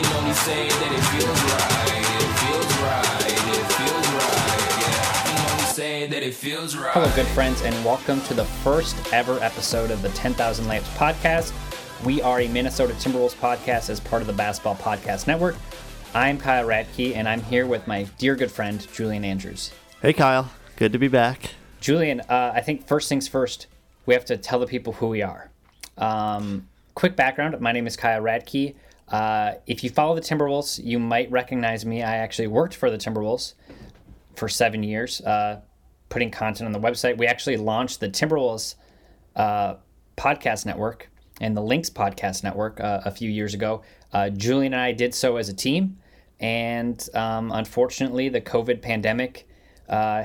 can only say that it feels right. It feels right. It feels right. Yeah, I can only say that it feels right. Hello, good friends, and welcome to the first ever episode of the 10,000 Layups podcast. We are a Minnesota Timberwolves podcast as part of the Basketball Podcast Network. I'm Kyle Ratke, and I'm here with my dear good friend, Julian Andrews. Hey, Kyle. Good to be back. Julian, uh, I think first things first, we have to tell the people who we are. Um, quick background my name is Kyle Ratke. Uh, if you follow the Timberwolves, you might recognize me. I actually worked for the Timberwolves for seven years, uh, putting content on the website. We actually launched the Timberwolves uh, podcast network and the Lynx podcast network uh, a few years ago. Uh, Julian and I did so as a team, and um, unfortunately, the COVID pandemic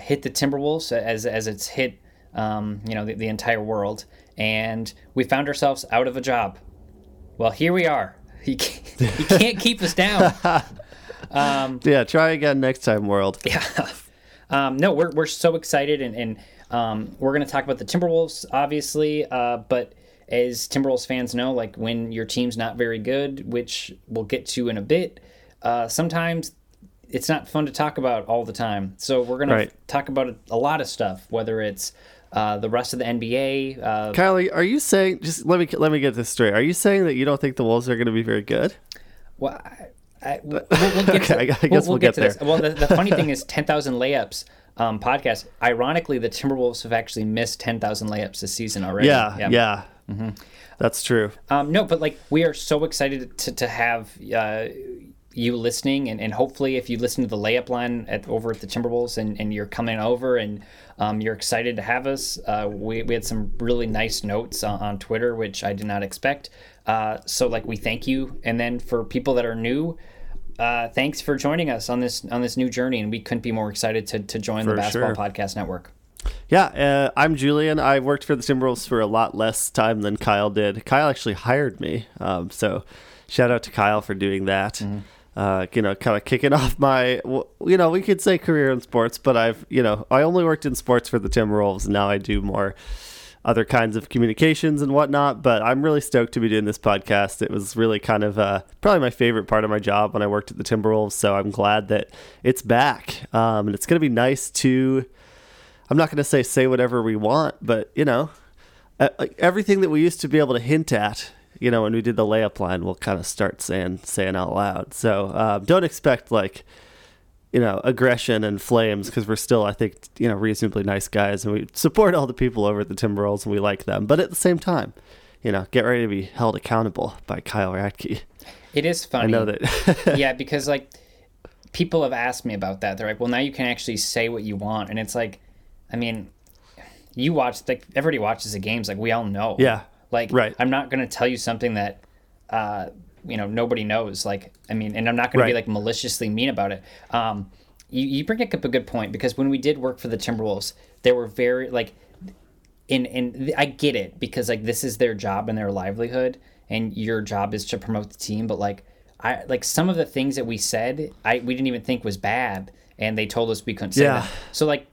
hit the Timberwolves as as it's hit um, you know the, the entire world, and we found ourselves out of a job. Well, here we are. He can't, he can't keep us down. Yeah, try again next time, world. Yeah. Um, no, we're, we're so excited, and, and um, we're going to talk about the Timberwolves, obviously. Uh, but as Timberwolves fans know, like when your team's not very good, which we'll get to in a bit, uh, sometimes it's not fun to talk about all the time. So we're going Right. to talk about a lot of stuff, whether it's uh, the rest of the NBA. Uh, Kylie, are you saying? Just let me let me get this straight. Are you saying that you don't think the Wolves are going to be very good? Well, I, I, we'll, we'll get Okay, to, I gu- I guess we'll get to this. there. Well, the, the funny thing is, ten thousand layups um, podcast. Ironically, the Timberwolves have actually missed ten thousand layups this season already. Yeah, yeah, Mm-hmm. that's true. Um, no, but like we are so excited to to have uh, you listening, and, and hopefully, if you listen to the layup line at over at the Timberwolves, and, and you're coming over, and um, you're excited to have us. Uh, we we had some really nice notes on, on Twitter, which I did not expect. Uh, so like we thank you, and then for people that are new. Uh, thanks for joining us on this on this new journey, and we couldn't be more excited to, to join the Basketball sure. Podcast Network. Yeah, uh, I'm Julian. I worked for the Timberwolves for a lot less time than Kyle did. Kyle actually hired me, um, so shout out to Kyle for doing that. Mm-hmm. Uh, you know, kind of kicking off my, you know, we could say career in sports, but I've, you know, I only worked in sports for the Timberwolves, and now I do more other kinds of communications and whatnot. But I'm really stoked to be doing this podcast. It was really kind of uh, probably my favorite part of my job when I worked at the Timberwolves. So I'm glad that it's back, um, and it's going to be nice to. I'm not going to say say whatever we want, but you know, uh, everything that we used to be able to hint at, you know, when we did the layup line, we'll kind of start saying saying out loud. So um, don't expect like, you know, aggression and flames because we're still, I think, you know, reasonably nice guys and we support all the people over at the Timberwolves and we like them. But at the same time, you know, get ready to be held accountable by Kyle Ratke. It is funny. I know that. yeah, because like people have asked me about that. They're like, "Well, now you can actually say what you want," and it's like, I mean, you watch like everybody watches the games. Like we all know. Yeah, Like right. I'm not going to tell you something that, uh, you know, nobody knows. Like I mean, and I'm not going to be like maliciously mean about it. Um, you you bring up a good point because when we did work for the Timberwolves, they were very like and and I get it because like this is their job and their livelihood, and your job is to promote the team. But like I like some of the things that we said, I we didn't even think was bad, and they told us we couldn't say Yeah. that. So like.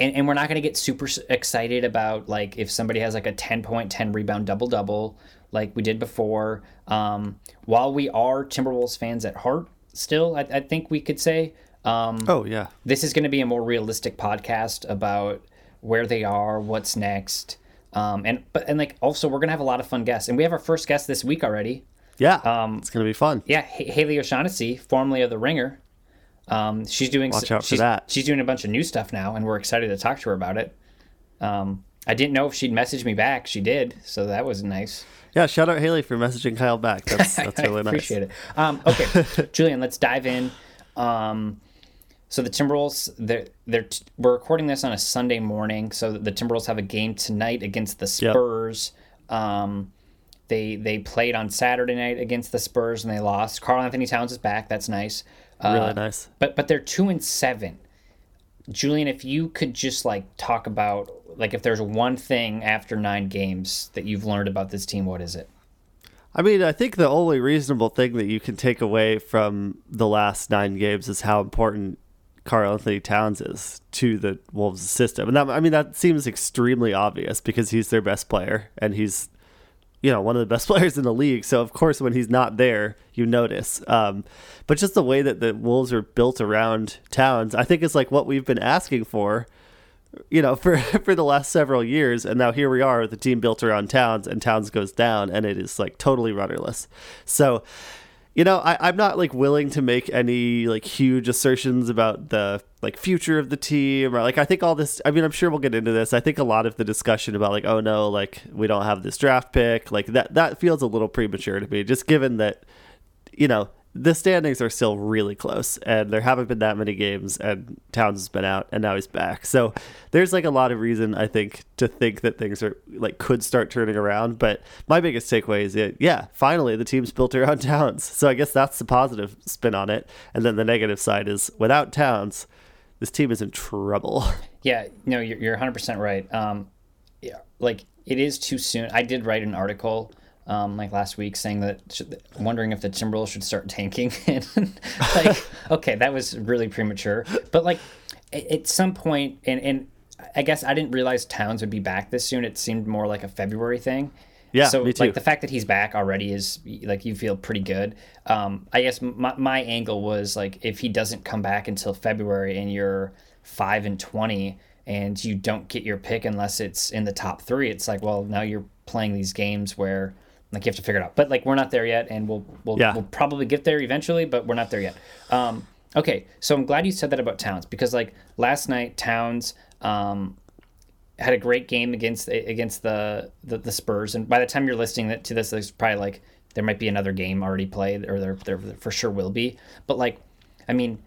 And, and we're not going to get super excited about like if somebody has like a 10 point 10 rebound double double like we did before um, while we are timberwolves fans at heart still i, I think we could say um, oh yeah, this is going to be a more realistic podcast about where they are, what's next, um, and but and like also we're gonna have a lot of fun guests, and we have our first guest this week already. yeah. Um, it's gonna be fun. Yeah, H- Haley O'Shaughnessy, formerly of the Ringer. Um, she's doing Watch out for she's, that. She's doing a bunch of new stuff now, and we're excited to talk to her about it. Um, I didn't know if she'd message me back. She did, so that was nice. Yeah, shout out Haley for messaging Kyle back. That's that's really nice. I appreciate it. Um, okay, Julian, let's dive in. Um, so the Timberwolves, they're, they're we're recording this on a Sunday morning. So the Timberwolves have a game tonight against the Yep. Spurs. Um, they they played on Saturday night against the Spurs and they lost. Karl-Anthony Towns is back. That's nice. Uh, Really nice. But but they're two and seven. Julian, if you could just like talk about like if there's one thing after nine games that you've learned about this team, what is it? I mean, I think the only reasonable thing that you can take away from the last nine games is how important Karl-Anthony Towns is to the Wolves system. And that, I mean, that seems extremely obvious because he's their best player and he's, you know one of the best players in the league. So of course, when he's not there, you notice. Um, but just the way that the Wolves are built around Towns, I think is like what we've been asking for. You know, for for the last several years, and now here we are with the team built around Towns, and Towns goes down, and it is like totally rudderless. So, you know, I, I'm not like willing to make any like huge assertions about the like future of the team or like I think all this I mean I'm sure we'll get into this. I think a lot of the discussion about like, oh no, like we don't have this draft pick, like that that feels a little premature to me, just given that, you know, the standings are still really close and there haven't been that many games and Towns has been out and now he's back. So there's like a lot of reason I think to think that things are like could start turning around. But my biggest takeaway is that yeah, finally the team's built around Towns. So I guess that's the positive spin on it. And then the negative side is without Towns, this team is in trouble. Yeah, no, you're, you're 100% right. Um, yeah, like it is too soon. I did write an article um, like last week saying that should, wondering if the Timberwolves should start tanking. and like, okay, that was really premature. But like at, some point, and and I guess I didn't realize Towns would be back this soon. It seemed more like a February thing. Yeah, So like the fact that he's back already is like you feel pretty good. Um, I guess my my angle was like if he doesn't come back until February and you're five and twenty and you don't get your pick unless it's in the top three, it's like well now you're playing these games where like you have to figure it out. But like we're not there yet, and we'll we'll, Yeah. we'll probably get there eventually, but we're not there yet. Um, okay, so I'm glad you said that about Towns because like last night Towns. Um, had a great game against against the, the the Spurs, and by the time you're listening to this, there's probably like there might be another game already played, or there there for sure will be. But like, I mean,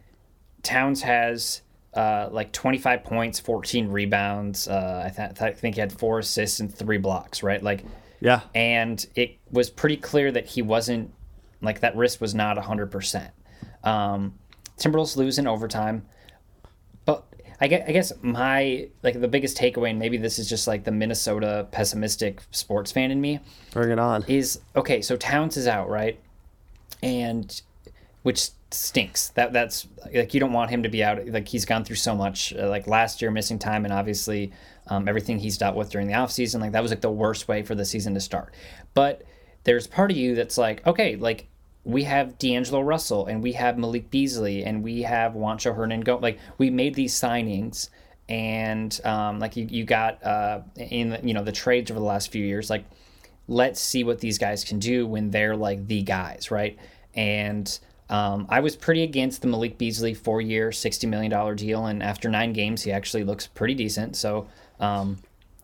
Towns has uh, like 25 points, 14 rebounds. Uh, I, th- I think he had four assists and three blocks, right? Like, yeah. and it was pretty clear that he wasn't like that wrist was not 100%. Um, Timberwolves lose in overtime, but I guess, I guess my like the biggest takeaway, and maybe this is just like the Minnesota pessimistic sports fan in me, Bring it on. is okay. So Towns is out, right? And which stinks. That that's like you don't want him to be out. Like he's gone through so much. Uh, like last year, missing time, and obviously um, everything he's dealt with during the offseason. Like that was like the worst way for the season to start. But there's part of you that's like, okay, like we have D'Angelo Russell and we have Malik Beasley and we have Juancho Hernan go. Like we made these signings and um, like you, you got uh, in you know the trades over the last few years. Like let's see what these guys can do when they're like the guys, right? And um, I was pretty against the Malik Beasley four year, $60 million deal. And after nine games, he actually looks pretty decent. So um,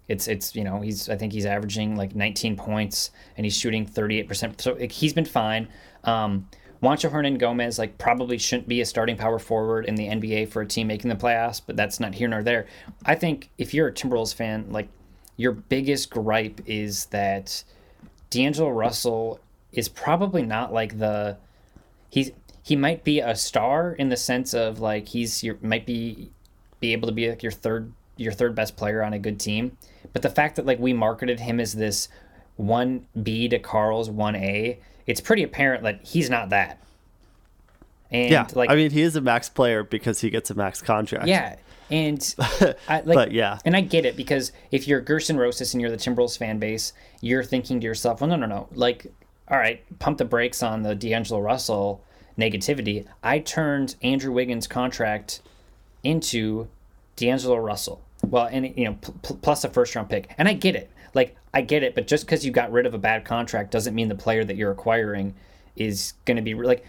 it's, it's, you know, he's, I think he's averaging like 19 points and he's shooting 38%. So like, he's been fine. Um, Juancho Hernangomez like probably shouldn't be a starting power forward in the NBA for a team making the playoffs, but that's not here nor there. I think if you're a Timberwolves fan, like your biggest gripe is that D'Angelo Russell is probably not like the he's he might be a star in the sense of like he's your might be be able to be like your third your third best player on a good team, but the fact that like we marketed him as this one B to Karl's one A, it's pretty apparent that he's not that. And Yeah. like I mean, he is a max player because he gets a max contract. yeah, and I, like, But, yeah. and I get it because if you're Gersson Rosas and you're the Timberwolves fan base, you're thinking to yourself, well, no, no, no, like, all right, pump the brakes on the D'Angelo Russell negativity. I turned Andrew Wiggins' contract into D'Angelo Russell. Well, and you know, pl- plus a first round pick, and I get it. Like, I get it, but just because you got rid of a bad contract doesn't mean the player that you're acquiring is going to be re- like.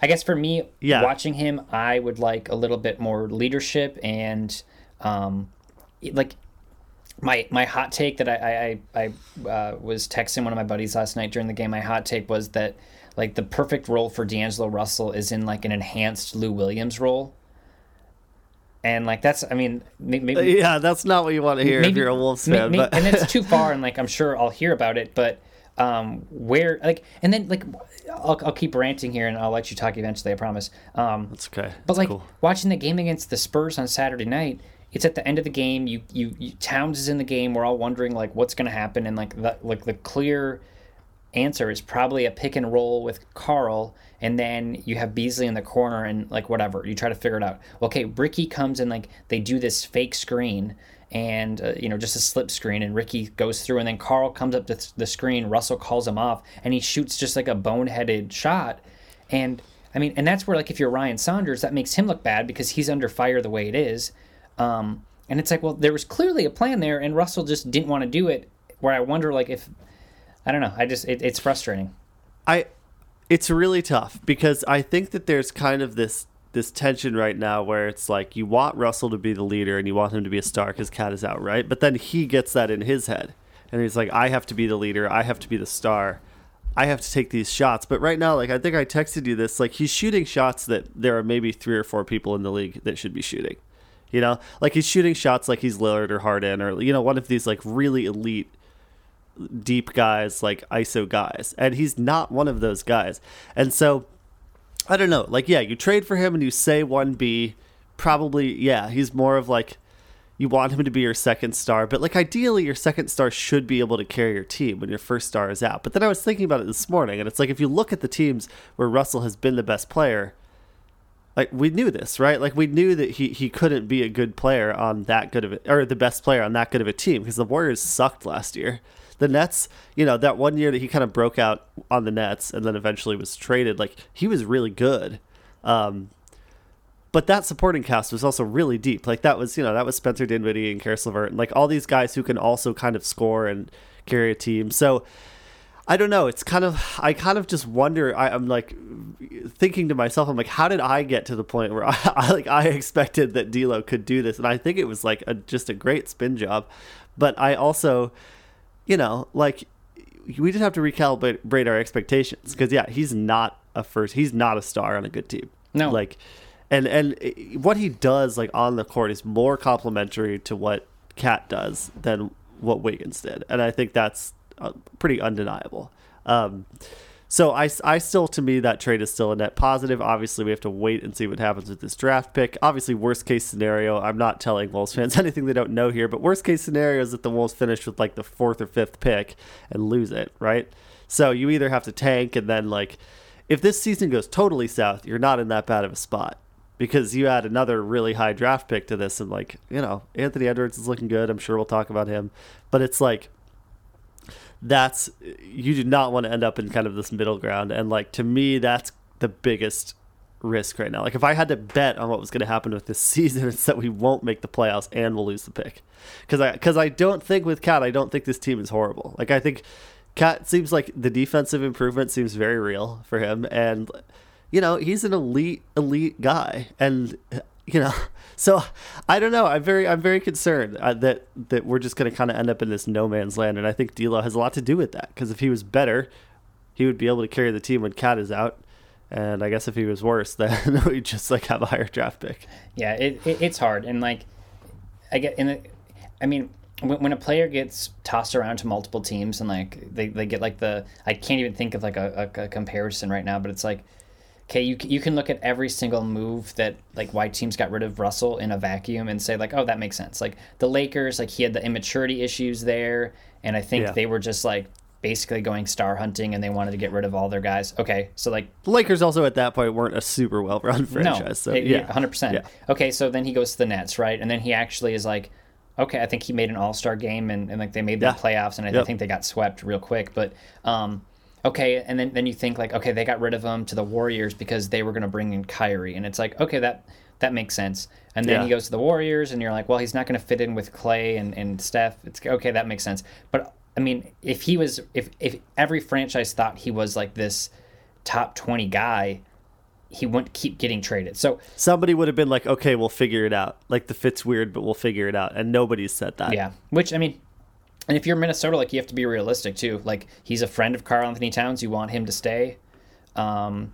I guess for me, Yeah. watching him, I would like a little bit more leadership and, um, like my my hot take that I I, I uh, was texting one of my buddies last night during the game. My hot take was that like the perfect role for D'Angelo Russell is in like an enhanced Lou Williams role. And like that's, I mean, maybe Yeah, that's not what you want to hear if you're a Wolves fan. may- but and it's too far and like i'm sure i'll hear about it but um where like and then like i'll, I'll keep ranting here and i'll let you talk eventually i promise um it's okay. but It's like cool. watching the game against the spurs on saturday night it's at the end of the game you you, you towns is in the game we're all wondering like what's going to happen and like the like the clear answer is probably a pick and roll with Karl, and then you have Beasley in the corner and like whatever. You try to figure it out. Okay, Ricky comes and like they do this fake screen, and uh, you know just a slip screen and Ricky goes through and then Karl comes up to th- the screen Russell calls him off and he shoots just like a boneheaded shot and I mean and that's where like if you're Ryan Saunders that makes him look bad because he's under fire the way it is um, and it's like well there was clearly a plan there and Russell just didn't want to do it where I wonder like if I don't know I just it, it's frustrating I it's really tough because I think that there's kind of this this tension right now where it's like you want Russell to be the leader and you want him to be a star because KAT is out, right? But then he gets that in his head, and he's like, I have to be the leader, I have to be the star, I have to take these shots. But right now, like I think I texted you this, like he's shooting shots that there are maybe three or four people in the league that should be shooting. You know, like he's shooting shots like he's Lillard or Harden or you know one of these like really elite deep guys like ISO guys, and he's not one of those guys. And so I don't know. Like, yeah, you trade for him and you say 1B. Probably, yeah, he's more of like you want him to be your second star, but like ideally, your second star should be able to carry your team when your first star is out. But then I was thinking about it this morning, and it's like if you look at the teams where Russell has been the best player, like we knew this, right? Like we knew that he he couldn't be a good player on that good of a, or the best player on that good of a team because the Warriors sucked last year. The Nets, you know, that one year that he kind of broke out on the Nets and then eventually was traded, like he was really good. Um, but that supporting cast was also really deep. Like that was, you know, that was Spencer Dinwiddie and Caris LeVert and like all these guys who can also kind of score and carry a team. So I don't know. It's kind of I kind of just wonder. I, am like thinking to myself. I'm like, how did I get to the point where I, I like I expected that D'Lo could do this, and I think it was like a, just a great spin job. But I also, you know, like we just have to recalibrate our expectations because yeah, he's not a first. He's not a star on a good team. No, like, and and what he does like on the court is more complementary to what KAT does than what Wiggins did, and I think that's pretty undeniable. Um, so I, I still, to me, that trade is still a net positive. Obviously, we have to wait and see what happens with this draft pick. Obviously, worst case scenario, I'm not telling Wolves fans anything they don't know here, but worst case scenario is that the Wolves finish with like the fourth or fifth pick and lose it, right? So you either have to tank and then like, if this season goes totally south, you're not in that bad of a spot because you add another really high draft pick to this and like, you know, Anthony Edwards is looking good. I'm sure we'll talk about him, but it's like that's you do not want to end up in kind of this middle ground. And like to me that's the biggest risk right now. Like if i had to bet on what was going to happen with this season it's that we won't make the playoffs and we'll lose the pick. Because i because i don't think with KAT i don't think this team is horrible. Like i think KAT seems like the defensive improvement seems very real for him. And you know he's an elite elite guy. And you know so i don't know. I'm very i'm very concerned uh, that that we're just going to kind of end up in this no man's land and i think D'Lo has a lot to do with that because if he was better he would be able to carry the team when KAT is out and i guess if he was worse then we just like have a higher draft pick. Yeah it, it it's hard and like i get in it i mean when, when a player gets tossed around to multiple teams and like they, they get like the i can't even think of like a, a, a comparison right now but it's like okay, you you can look at every single move that like why teams got rid of Russell in a vacuum and say like, oh, that makes sense. Like the Lakers, like he had the immaturity issues there, and I think Yeah. they were just like basically going star hunting and they wanted to get rid of all their guys. Okay, so like the lakers also at that point weren't a super well run franchise no, so it- yeah 100%. Yeah. Okay, so then he goes to the Nets, right? And then he actually is like, okay, I think he made an all star game and, and like they made the Yeah. playoffs and I Yep. think they got swept real quick. But um, okay, and then, then you think like, okay, they got rid of him to the Warriors because they were going to bring in Kyrie. And it's like, okay, that that makes sense. And then Yeah. he goes to the Warriors and you're like, well, he's not going to fit in with Clay and, and Steph. It's okay, that makes sense. But I mean, if he was, if, if every franchise thought he was like this top 20 guy, he wouldn't keep getting traded. So somebody would have been like okay we'll figure it out like the fit's weird but we'll figure it out and nobody said that Yeah, which I mean, and if you're Minnesota, like you have to be realistic too. Like he's a friend of Karl-Anthony Towns, you want him to stay. Um,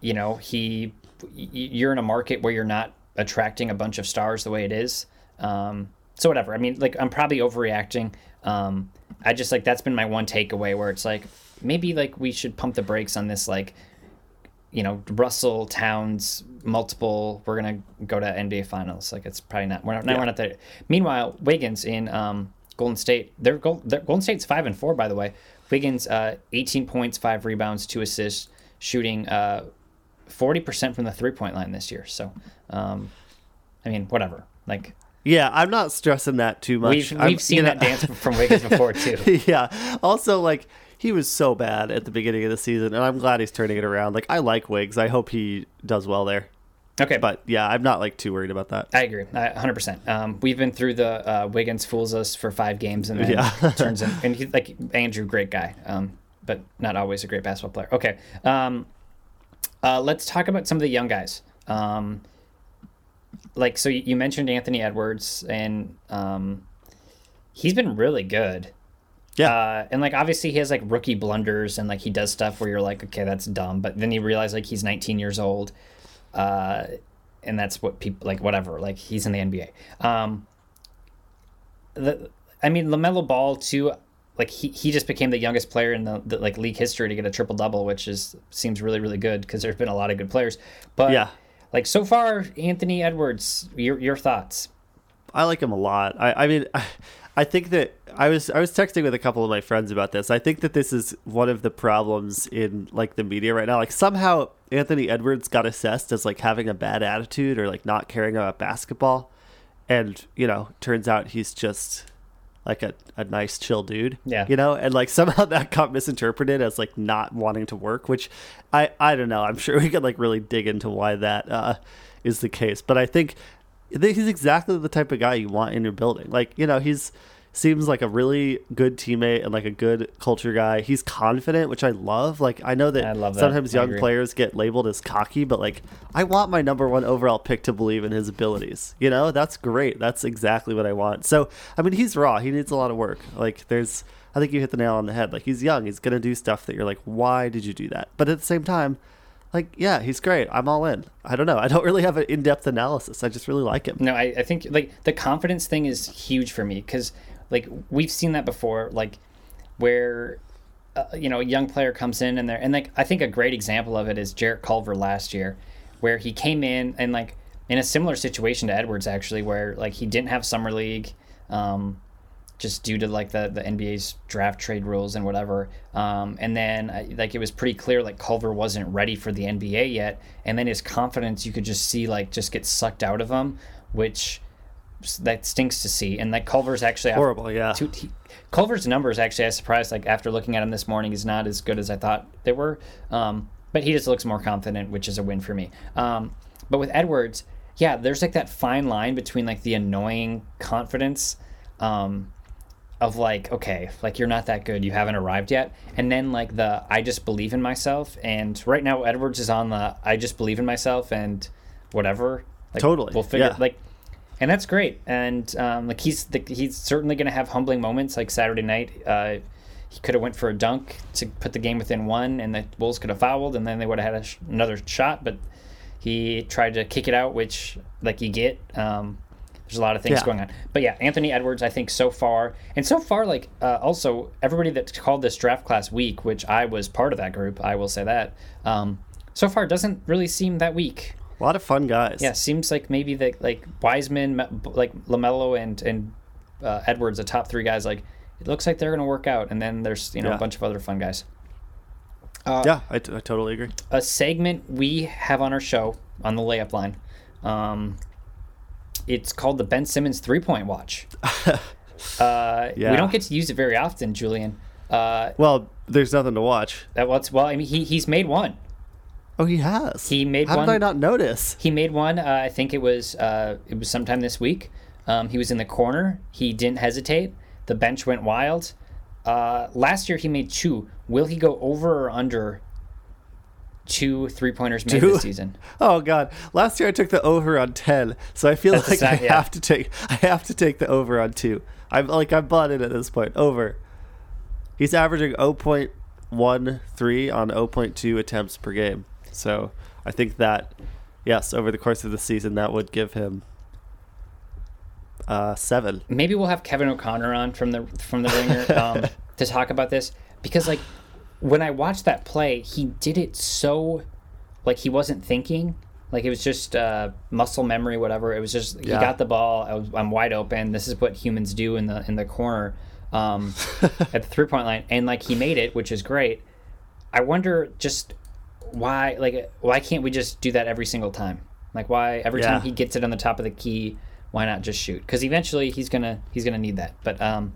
you know, he, you're in a market where you're not attracting a bunch of stars the way it is. Um, so whatever. I mean, like I'm probably overreacting. Um, I just like that's been my one takeaway where it's like maybe like we should pump the brakes on this like you know Russell Towns multiple. We're gonna go to NBA Finals. Like it's probably not. We're not. Yeah. We're not there. Meanwhile, Wiggins in um, Golden State. They're, they're Golden State's five and four by the way. Wiggins, uh, 18 points, five rebounds, two assists, shooting uh, 40% from the three point line this year. So, um, I mean, whatever. Like Yeah, I'm not stressing that too much. We've we've seen you know- that dance from Wiggins before too. yeah. Also, like he was so bad at the beginning of the season, and I'm glad he's turning it around. Like I like Wiggs. I hope he does well there. Okay, But yeah, I'm not like too worried about that. I agree, I- 100%. Um, we've been through the uh, Wiggins fools us for five games and then Yeah. turns in, and he's like Andrew, great guy, um, but not always a great basketball player. Okay, um, uh, let's talk about some of the young guys. Um, like, so you mentioned Anthony Edwards, and um, he's been really good. Yeah. Uh, and like obviously he has like rookie blunders and like he does stuff where you're like okay that's dumb but then you realize like he's 19 years old uh, and that's what people like whatever like he's in the NBA um, the I mean Lamelo Ball too like he, he just became the youngest player in the, the like league history to get a triple double which is seems really really good because there's been a lot of good players but Yeah. like so far Anthony Edwards your your thoughts I like him a lot. I, I mean, I, I think that I was I was texting with a couple of my friends about this. I think that this is one of the problems in like the media right now. Like somehow Anthony Edwards got assessed as like having a bad attitude or like not caring about basketball, and you know, turns out he's just like a, a nice chill dude. Yeah. You know, and like somehow that got misinterpreted as like not wanting to work, which I I don't know. I'm sure we could like really dig into why that uh is the case. But I think I think he's exactly the type of guy you want in your building. Like, you know, he's seems like a really good teammate and like a good culture guy. He's confident, which I love. Like, I know that, I love that. sometimes I young agree. players get labeled as cocky, but like, I want my number one overall pick to believe in his abilities. You know, that's great. That's exactly what I want. So, I mean, he's raw. He needs a lot of work. Like, there's, I think you hit the nail on the head. Like, he's young. He's gonna do stuff that you're like, why did you do that? But at the same time. Like yeah, he's great. I'm all in. I don't know. I don't really have an in-depth analysis. I just really like him. No, I, I think like the confidence thing is huge for me because like we've seen that before, like where uh, you know a young player comes in and they're and like I think a great example of it is Jarrett Culver last year, where he came in and like in a similar situation to Edwards actually, where like he didn't have summer league. Um, just due to like the, the NBA's draft trade rules and whatever. Um, and then uh, like it was pretty clear like Culver wasn't ready for the NBA yet. And then his confidence you could just see like just get sucked out of him, which that stinks to see. And like Culver's actually Horrible, yeah. Two, he, Culver's numbers actually I was surprised like after looking at him this morning is not as good as I thought they were. Um, but he just looks more confident, which is a win for me. Um, but with Edwards, yeah, there's like that fine line between like the annoying confidence. Um, of like okay like you're not that good you haven't arrived yet. And then like the i just believe in myself. And right now edwards is on the i just believe in myself and whatever. Like, Totally, we'll figure yeah. like and that's great. And um, like he's the, he's certainly going to have humbling moments like saturday night uh, he could have went for a dunk to put the game within one and the bulls could have fouled and then they would have had a sh- another shot. But he tried to kick it out which like you get um, there's a lot of things Yeah. going on but yeah anthony edwards i think so far and so far like uh, also everybody that called this draft class weak which i was part of that group i will say that um, so far doesn't really seem that weak A lot of fun guys. yeah seems like maybe that like wiseman like lamelo and and uh, edwards the top three guys like it looks like they're going to work out and then there's you know Yeah. a bunch of other fun guys Yeah, I, t- I totally agree. a segment we have on our show on the layup line. Um, it's called the Ben Simmons three point watch. uh, Yeah. We don't get to use it very often, Julian. Uh, Well, there's nothing to watch. that what's well, I mean, he, he's made one. Oh, he has. He made How one- did I not notice? He made one. Uh, I think it was uh, it was sometime this week. Um, he was in the corner. He didn't hesitate. The bench went wild. Uh, last year he made two. Will he go over or under two three pointers made Two? this season? Oh God! Last year I took the over on ten, so I feel That's like I yeah. have to take I have to take the over on two. I'm like I'm bought in at this point. Over. He's averaging 0.13 on 0.2 attempts per game. So I think that yes, over the course of the season, that would give him uh, seven. maybe we'll have Kevin O'Connor on from the from the ringer um, to talk about this because like when I watched that play, he did it so like he wasn't thinking. Like it was just uh, muscle memory, whatever. It was just he Yeah. got the ball. I was, I'm wide open. This is what humans do in the in the corner um, at the three point line, and like he made it, which is great. I wonder just why like why can't we just do that every single time? Like why every Yeah. time he gets it on the top of the key, why not just shoot? Because eventually he's gonna he's gonna need that. But um,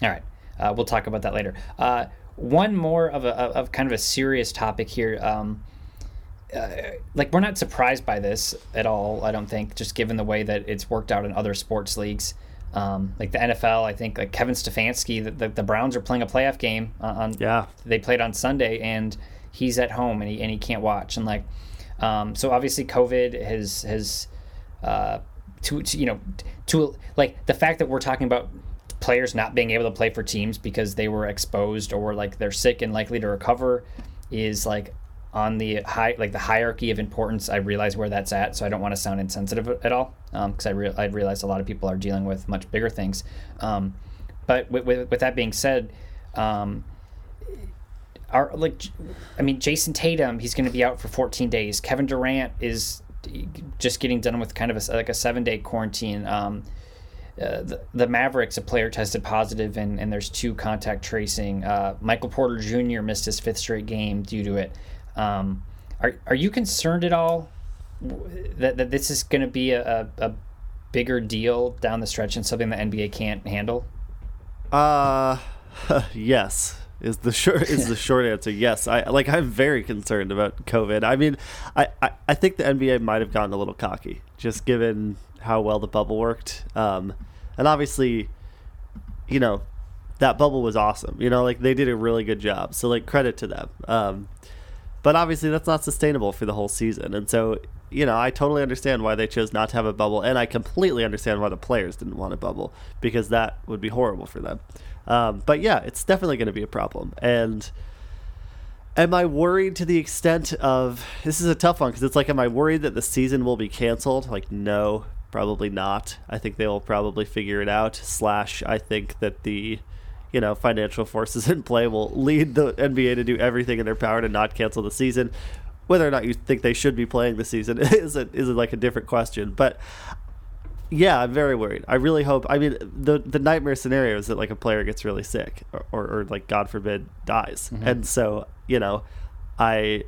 all right, uh, we'll talk about that later. Uh, one more of a of kind of a serious topic here. Um, uh, like we're not surprised by this at all. I don't think, just given the way that it's worked out in other sports leagues. Um, like the NFL, I think like Kevin Stefanski, the, the, the Browns are playing a playoff game on. Yeah. They played on Sunday, and he's at home and he and he can't watch. And like, um, so obviously COVID has has uh, to, to you know to like the fact that we're talking about players not being able to play for teams because they were exposed or like they're sick and likely to recover is like on the high like the hierarchy of importance. I realize where that's at so i don't want to sound insensitive at all because I, re- I realize a lot of people are dealing with much bigger things. Um, but with, with, with that being said um, are like i mean jayson tatum he's going to be out for 14 days. Kevin durant is just getting done with kind of a, like a seven day quarantine. Um, uh, the, the Mavericks, a player tested positive, and, and there's two contact tracing. Uh, Michael Porter Jr. missed his fifth straight game due to it. Um, are, are you concerned at all that, that this is going to be a, a, a bigger deal down the stretch and something the NBA can't handle? Uh, yes is the short is the short answer. Yes, I like. I'm very concerned about COVID. I mean, I, I, I think the NBA might have gotten a little cocky, just given how well the bubble worked. Um, and obviously, you know, that bubble was awesome. You know, like they did a really good job. So like credit to them. Um, but obviously that's not sustainable for the whole season. And so, you know, I totally understand why they chose not to have a bubble, and I completely understand why the players didn't want a bubble because that would be horrible for them. Um, but yeah, it's definitely going to be a problem. And am I worried to the extent of this is a tough one because it's like, am I worried that the season will be canceled? Like, no, probably not. I think they will probably figure it out. Slash, I think that the you know financial forces in play will lead the NBA to do everything in their power to not cancel the season. Whether or not you think they should be playing the season is a, is like a different question. But yeah, I'm very worried. I really hope. I mean, the the nightmare scenario is that like a player gets really sick or, or, or like God forbid dies, Mm-hmm. and so you know, I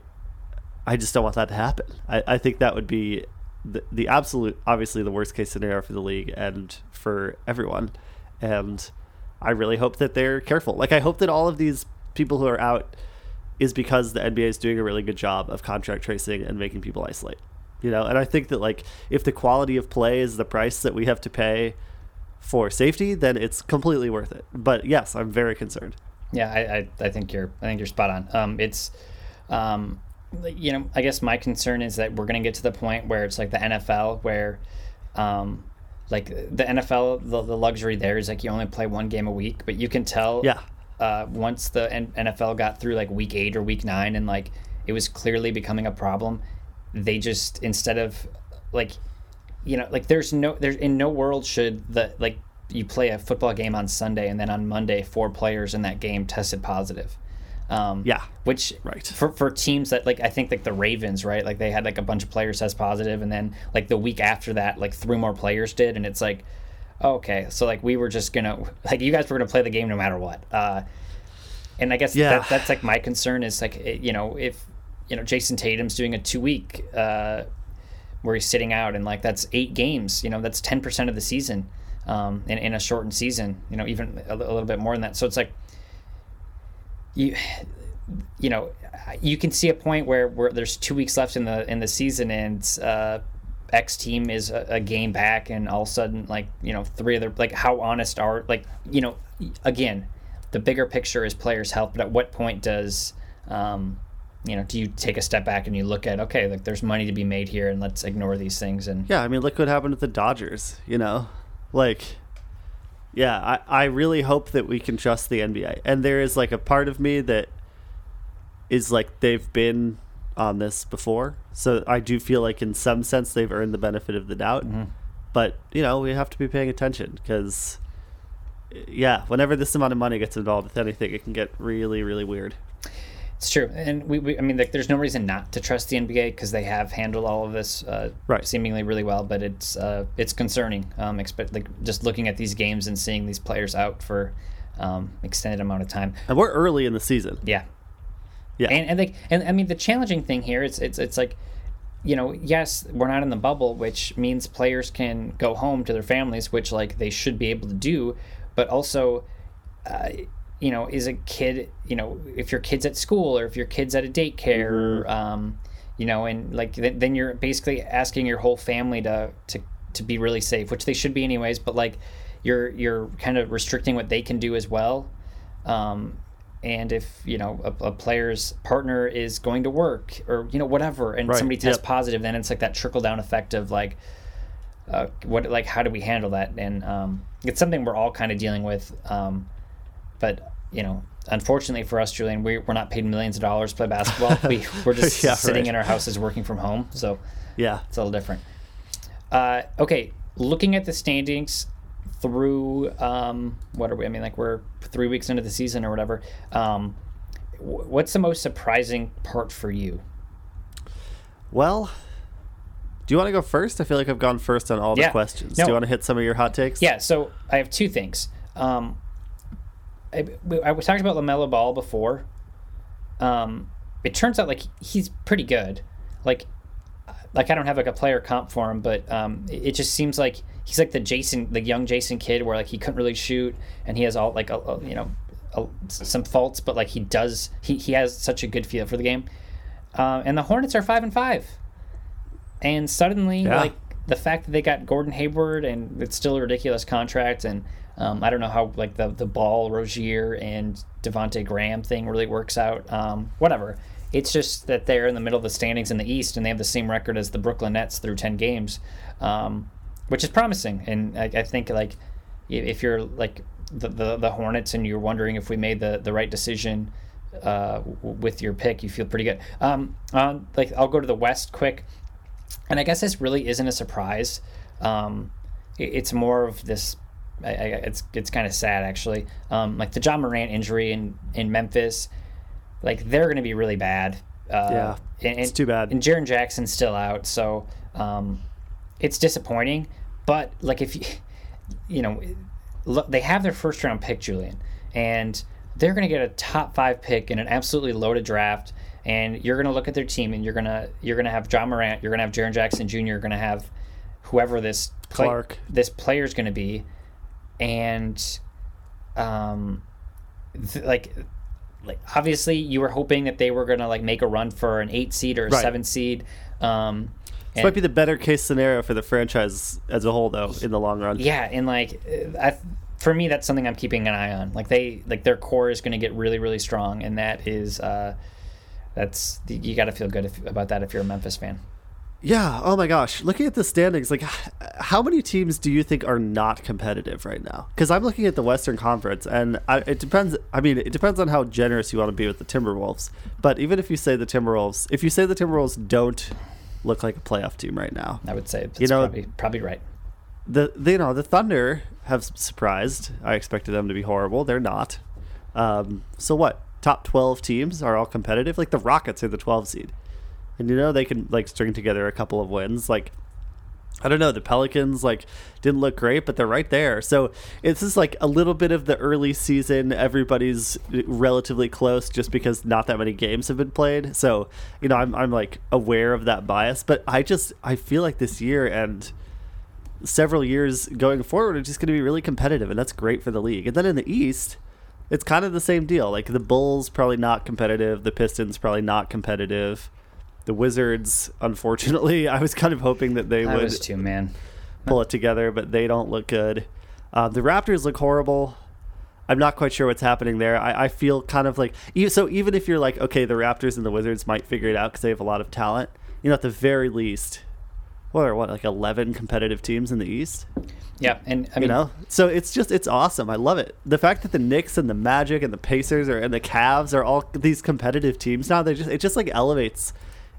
I just don't want that to happen. I, I think that would be the, the absolute, obviously the worst case scenario for the league and for everyone. And I really hope that they're careful. Like I hope that all of these people who are out is because the NBA is doing a really good job of contract tracing and making people isolate. You know, and I think that like if the quality of play is the price that we have to pay for safety, then it's completely worth it. But yes, I'm very concerned. Yeah, I, I, I think you're I think you're spot on. Um, it's, um, you know, I guess my concern is that we're gonna get to the point where it's like the NFL, where, um, like the NFL, the, the luxury there is like you only play one game a week, but you can tell, Yeah. uh, once the N- NFL got through like week eight or week nine, and like it was clearly becoming a problem, they just instead of like, you know, like there's no there's in no world should the like you play a football game on Sunday and then on Monday four players in that game tested positive. Um, Yeah. which Right. for for teams that like I think like the Ravens right like they had like a bunch of players test positive and then like the week after that like three more players did and it's like okay so like we were just gonna like you guys were gonna play the game no matter what uh, and I guess Yeah. that, that's like my concern is like it, you know if you know Jayson Tatum's doing a two week uh, where he's sitting out and like that's eight games you know that's 10% of the season um, in, in a shortened season you know even a, a little bit more than that. So it's like you you know you can see a point where, where there's two weeks left in the in the season and uh, X team is a, a game back and all of a sudden like you know three other like how honest are like you know again the bigger picture is players health but at what point does um, you know do you take a step back and you look at okay like there's money to be made here and let's ignore these things and Yeah, I mean, look what happened with the Dodgers. You know, like, yeah, I, I really hope that we can trust the NBA. And there is like a part of me that is like they've been on this before, so I do feel like in some sense they've earned the benefit of the doubt. Mm-hmm. But you know, we have to be paying attention because, yeah, whenever this amount of money gets involved with anything, it can get really, really weird. It's true, and we, we I mean, like, there's no reason not to trust the NBA because they have handled all of this uh, Right. seemingly really well. But it's uh, it's concerning. Um, expect like just looking at these games and seeing these players out for um, extended amount of time. And we're early in the season. Yeah, Yeah. and and like and I mean, the challenging thing here is it's it's like you know, yes, we're not in the bubble, which means players can go home to their families, which like they should be able to do, but also, uh, you know, is a kid, you know, if your kid's at school or if your kid's at a daycare, um, you know, and like th- then you're basically asking your whole family to to to be really safe, which they should be anyways, but like you're you're kind of restricting what they can do as well. Um, and if you know a, a player's partner is going to work or you know whatever and Right, somebody tests yep. positive then it's like that trickle down effect of like uh, what like how do we handle that and um, it's something we're all kind of dealing with um, but you know unfortunately for us julian we, we're not paid millions of dollars to play basketball we, we're just Yeah, sitting right. in our houses working from home so Yeah. it's a little different. Uh, okay, looking at the standings through um, what are we? I mean, like we're three weeks into the season or whatever. Um, wh- what's the most surprising part for you? Well, do you want to go first? I feel like I've gone first on all the Yeah. questions. No. Do you want to hit some of your hot takes? Yeah, so I have two things. Um, I, I talked about Lamelo Ball before. Um, it turns out like he's pretty good. Like, like I don't have like a player comp for him, but um, it, it just seems like he's like the Jason, the young Jason Kidd, where like he couldn't really shoot, and he has all like a, a, you know a, some faults, but like he does, he he has such a good feel for the game. Um, and the Hornets are five and five, and suddenly Yeah. like the fact that they got Gordon Hayward and it's still a ridiculous contract, and um, I don't know how like the the Ball Rozier and Devonte Graham thing really works out. Um, whatever. It's just that they're in the middle of the standings in the East, and they have the same record as the Brooklyn Nets through ten games, um, which is promising. And I, I think like if you're like the, the the Hornets and you're wondering if we made the the right decision uh, with your pick, you feel pretty good. Um, uh, like I'll go to the West quick and I guess this really isn't a surprise. Um, it- it's more of this. I, I, it's it's kind of sad actually. Um, like the Ja Morant injury in in Memphis, like they're going to be really bad. Uh, Yeah, and, it's too bad. And Jaren Jackson's still out, so um, it's disappointing. But like if you, you know, look, they have their first round pick, Julian, and they're going to get a top five pick in an absolutely loaded draft. And you're going to look at their team, and you're gonna you're gonna have Ja Morant, you're gonna have Jaren Jackson Jr., you're gonna have whoever this play- Clark. this player's going to be, and um, th- like like obviously you were hoping that they were going to like make a run for an eight seed or a Right. seven seed. Um, This might be the better case scenario for the franchise as a whole, though, in the long run. Yeah, and like, uh, I, for me, that's something I'm keeping an eye on. Like they, like their core is going to get really, really strong, and that is, uh, that's you got to feel good if, about that if you're a Memphis fan. Yeah. Oh my gosh. Looking at the standings, like, how many teams do you think are not competitive right now? Because I'm looking at the Western Conference, and I, it depends. I mean, it depends on how generous you want to be with the Timberwolves. But even if you say the Timberwolves, if you say the Timberwolves don't look like a playoff team right now, I would say You know- probably probably right. the, the you know the Thunder have surprised. I expected them to be horrible. They're not. Um, so what? Top twelve teams are all competitive. Like the Rockets are the 12 seed, and you know they can like string together a couple of wins. Like I don't know, the Pelicans like didn't look great, but they're right there. So it's just like a little bit of the early season. Everybody's relatively close just because not that many games have been played. So you know I'm I'm like aware of that bias, but I just I feel like this year and several years going forward are just going to be really competitive, and that's great for the league. And then in the East, it's kind of the same deal. Like the Bulls probably not competitive, the Pistons probably not competitive. The Wizards, unfortunately, I was kind of hoping that they I would was too, man. pull it together, but they don't look good. Uh, the Raptors look horrible. I'm not quite sure what's happening there. I, I feel kind of like so. Even if you're like, okay, the Raptors and the Wizards might figure it out because they have a lot of talent. You know, at the very least, what are what like 11 competitive teams in the East? Yeah, and I mean, You know, so it's just it's awesome. I love it. The fact that the Knicks and the Magic and the Pacers are and the Cavs are all these competitive teams now. They just it just like elevates,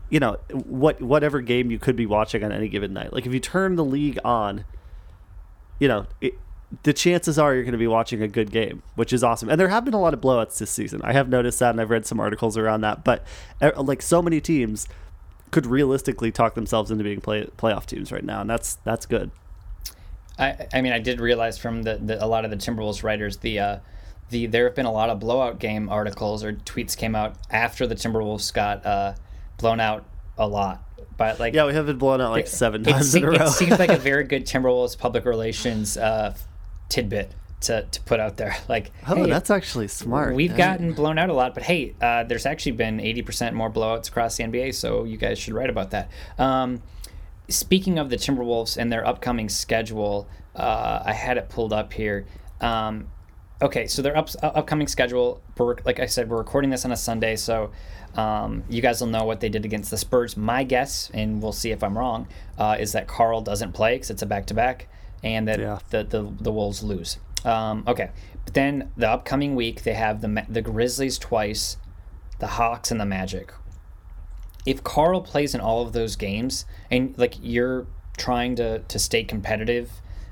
you know, what whatever game you could be watching on any given night. Like if you turn the league on, you know, it, the chances are you're going to be watching a good game, which is awesome. And there have been a lot of blowouts this season. I have noticed that, and I've read some articles around that. But like so many teams could realistically talk themselves into being play, playoff teams right now, and that's that's good. I, I mean, I did realize from the, the a lot of the Timberwolves writers the uh, the there have been a lot of blowout game articles or tweets came out after the Timberwolves got uh, blown out a lot but like Yeah, we have been blown out like seven times se- in a it row. seems like a very good Timberwolves public relations uh, tidbit to, to put out there. Like, oh, hey, that's actually smart. we've gotten blown out a lot, but hey, uh, there's actually been 80% more blowouts across the NBA, so you guys should write about that. Um, speaking of the Timberwolves and their upcoming schedule, uh, I had it pulled up here. Um, okay, so their up, upcoming schedule, we're, like I said, we're recording this on a Sunday, so um, you guys will know what they did against the Spurs. My guess, and we'll see if I'm wrong, uh, is that Karl doesn't play because it's a back to back, and that Yeah. the, the, the Wolves lose. Um, okay, but then the upcoming week, they have the, the Grizzlies twice, the Hawks, and the Magic if Karl plays in all of those games and like you're trying to to stay competitive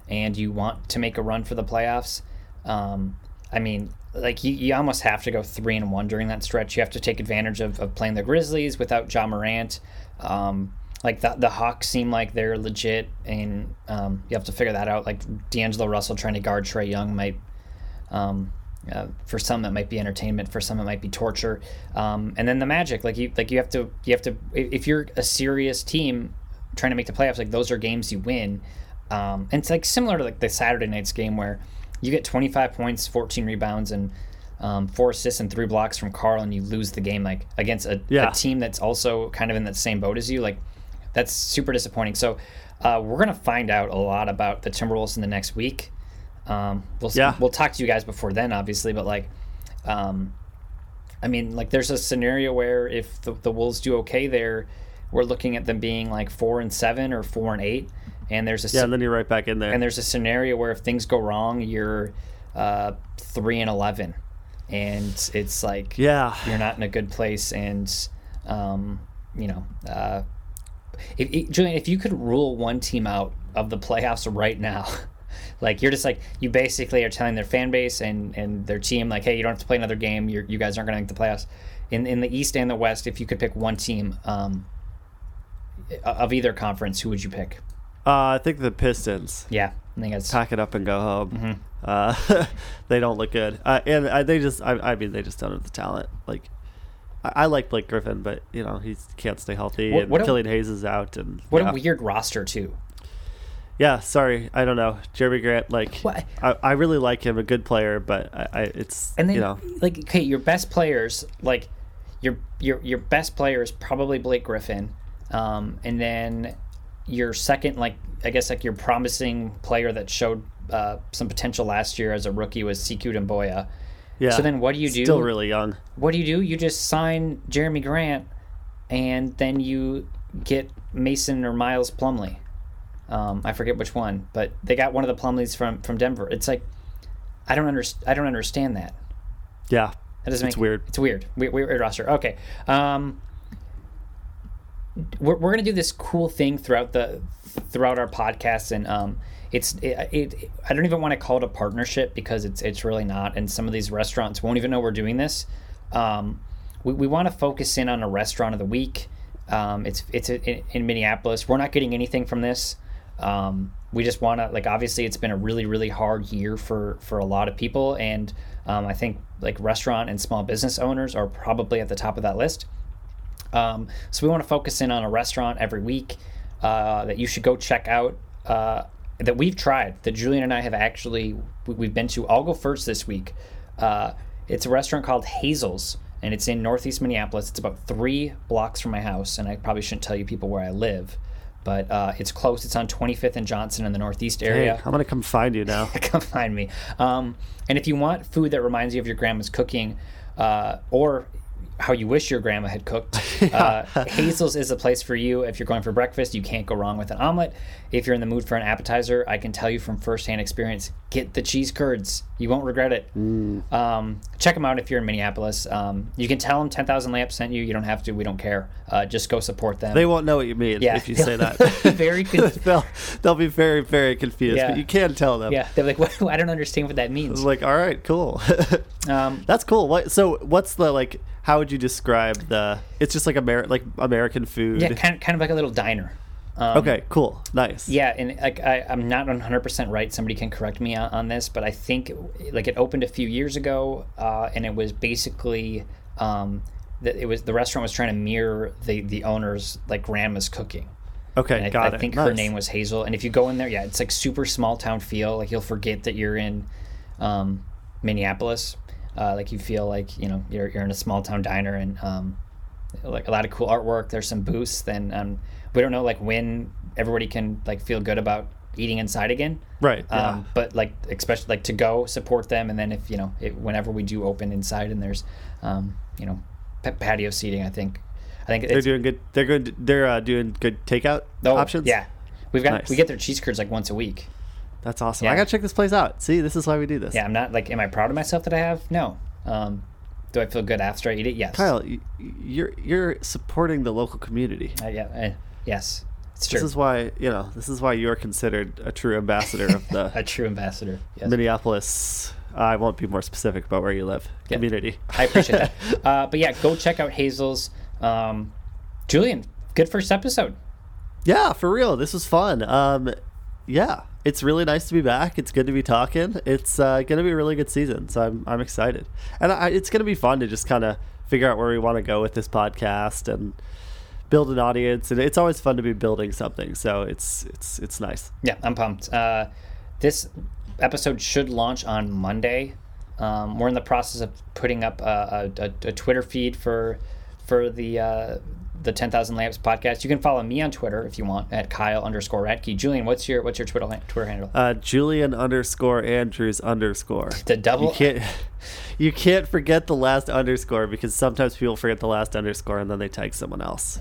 and you want to make a run for the playoffs, um, I mean, like you, you almost have to go three and one during that stretch. You have to take advantage of, of playing the Grizzlies without Ja Morant. Um, like the, the Hawks seem like they're legit, and um, you have to figure that out. Like D'Angelo Russell trying to guard Trae Young might um, uh, for some it might be entertainment for some it might be torture um, and then the magic like you like you have to you have to if you're a serious team trying to make the playoffs like those are games you win um, and it's like similar to like the saturday night's game where you get 25 points 14 rebounds and um, four assists and three blocks from karl and you lose the game like against a, Yeah. a team that's also kind of in that same boat as you like that's super disappointing so uh, we're gonna find out a lot about the timberwolves in the next week um, we'll Yeah. we'll talk to you guys before then, obviously, but like, um, I mean, like, there's a scenario where if the, the Wolves do okay there, we're looking at them being like four and seven or four and eight, and there's a Yeah, and then you're right back in there. and there's a scenario where if things go wrong, you're uh, three and eleven, and it's like yeah. you're not in a good place, and um, you know, uh, if, if, Julian, if you could rule one team out of the playoffs right now, like you're just like you basically are telling their fan base and and their team like, hey, you don't have to play another game. You're, you guys aren't going to make the playoffs. In in the East and the West, if you could pick one team um, of either conference, who would you pick? Uh, I think the Pistons Yeah, I think it's pack it up and go home. Mm-hmm. Uh, they don't look good, uh, and uh, they just. I, I mean, they just don't have the talent. Like, I, I like Blake Griffin, but you know he can't stay healthy, What- and what a- Hayes is out, and what yeah. a weird roster too. Yeah, sorry, I don't know. Jerami Grant, like, What? I, I really like him, a good player, but I, I it's And then, you know, like, okay, your best players, like, your your your best player is probably Blake Griffin, um, and then your second, like, I guess, like your promising player that showed uh, some potential last year as a rookie was Sekou Doumbouya. yeah. So then, what do you do? Still really young. What do you do? You just sign Jerami Grant, and then you get Mason or Miles Plumlee. Um, I forget which one, but they got one of the Plumlees from from Denver. It's like I don't understand. I don't understand that. Yeah, That doesn't It's make weird. It's weird. It's weird, weird roster. Okay. Um, we're, we're gonna do this cool thing throughout the throughout our podcast, and um, it's it, it. I don't even want to call it a partnership because it's it's really not. And some of these restaurants won't even know we're doing this. Um, we we want to focus in on a restaurant of the week. Um, it's it's in, in Minneapolis. We're not getting anything from this. Um, we just want to like obviously it's been a really really hard year for for a lot of people and um, i think like restaurant and small business owners are probably at the top of that list um, so we want to focus in on a restaurant every week uh, that you should go check out uh, that we've tried that julian and i have actually we- we've been to. I'll go first this week. Uh, it's a restaurant called hazel's and it's in northeast minneapolis. It's about three blocks from my house and i probably shouldn't tell you people where i live but uh, it's close. It's on 25th and johnson in the northeast Hey, area. I'm gonna come find you now. come find me. Um, and if you want food that reminds you of your grandma's cooking, uh, or how you wish your grandma had cooked, uh, Hazel's is a place for you. If you're going for breakfast, you can't go wrong with an omelet. If you're in the mood for an appetizer, I can tell you from firsthand experience, get the cheese curds. You won't regret it. Um, check them out if you're in Minneapolis. Um, you can tell them 10,000 Lamps sent you. You don't have to. We don't care. Uh, just go support them. They won't know what you mean yeah, if you say that. very con- they'll they'll be very very confused, Yeah. but you can tell them. yeah. They're like, what? I don't understand what that means. It's like, all right, cool. Um, That's cool. What? So, what's the like? How would you describe the? It's just like Amer like American food. Yeah, kind of, kind of like a little diner. Um, okay, cool, nice. Yeah, and like I, I'm not 100% right. Somebody can correct me on, on this, but I think like it opened a few years ago, uh, and it was basically um, that it was the restaurant was trying to mirror the the owner's like grandma's cooking. Okay, And I, got I it. think her name was Hazel. And if you go in there, yeah, it's like super small town feel. Like you'll forget that you're in um, Minneapolis. Uh, like you feel like you know you're, you're in a small town diner and um, like a lot of cool artwork. There's some booths. Then um, we don't know like when everybody can like feel good about eating inside again. Right. Yeah. Um, but like especially like to go support them, and then if you know it, whenever we do open inside and there's um, you know pa- patio seating, I think I think they're doing good. They're good. They're uh, doing good takeout oh, options. Yeah, we've got Nice. we get their cheese curds like once a week. That's awesome. Yeah. I gotta check this place out. See, this is why we do this. Yeah, I'm not like, am I proud of myself that I have? No. Um, do I feel good after I eat it? Yes. Kyle, you're you're supporting the local community. Uh, yeah. Uh, yes. It's true. This is why you know. This is why you're considered a true ambassador of the a true ambassador. Yes. Minneapolis. I won't be more specific about where you live. Yeah. Community. I appreciate that. Uh, but yeah, go check out Hazel's. Um, Julian, good first episode. Yeah, for real. This was fun. Um, yeah, it's really nice to be back. It's good to be talking. It's uh, going to be a really good season, so I'm I'm excited, and I, it's going to be fun to just kind of figure out where we want to go with this podcast and build an audience. And it's always fun to be building something, so it's it's it's nice. Yeah, I'm pumped. Uh, this episode should launch on Monday. Um, we're in the process of putting up a, a, a, Twitter feed for for the uh, the Ten Thousand Lamps podcast. You can follow me on Twitter if you want at Kyle underscore Ratke. Julian, what's your what's your Twitter Twitter handle? Uh, Julian underscore Andrews underscore. the double. You can't you can't forget the last underscore because sometimes people forget the last underscore and then they tag someone else.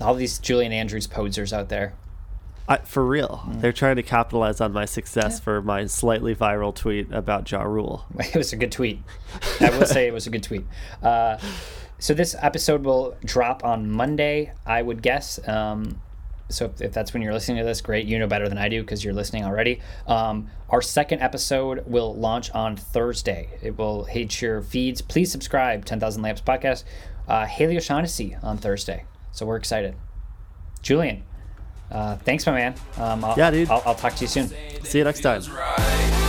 all these Julian Andrews posers out there. I, for real, Mm. they're trying to capitalize on my success for my slightly viral tweet about Ja Rule. It was a good tweet. I will say it was a good tweet. Uh, so this episode will drop on Monday, I would guess. Um, so if, if that's when you're listening to this, great. You know better than I do because you're listening already. Um, our second episode will launch on Thursday. It will hit your feeds. Please subscribe. Ten Thousand Lamps podcast. Uh, Haley O'Shaughnessy on Thursday. So we're excited. Julian, uh, thanks, my man. Um, I'll, Yeah, dude. I'll, I'll talk to you soon. See you next time. Right.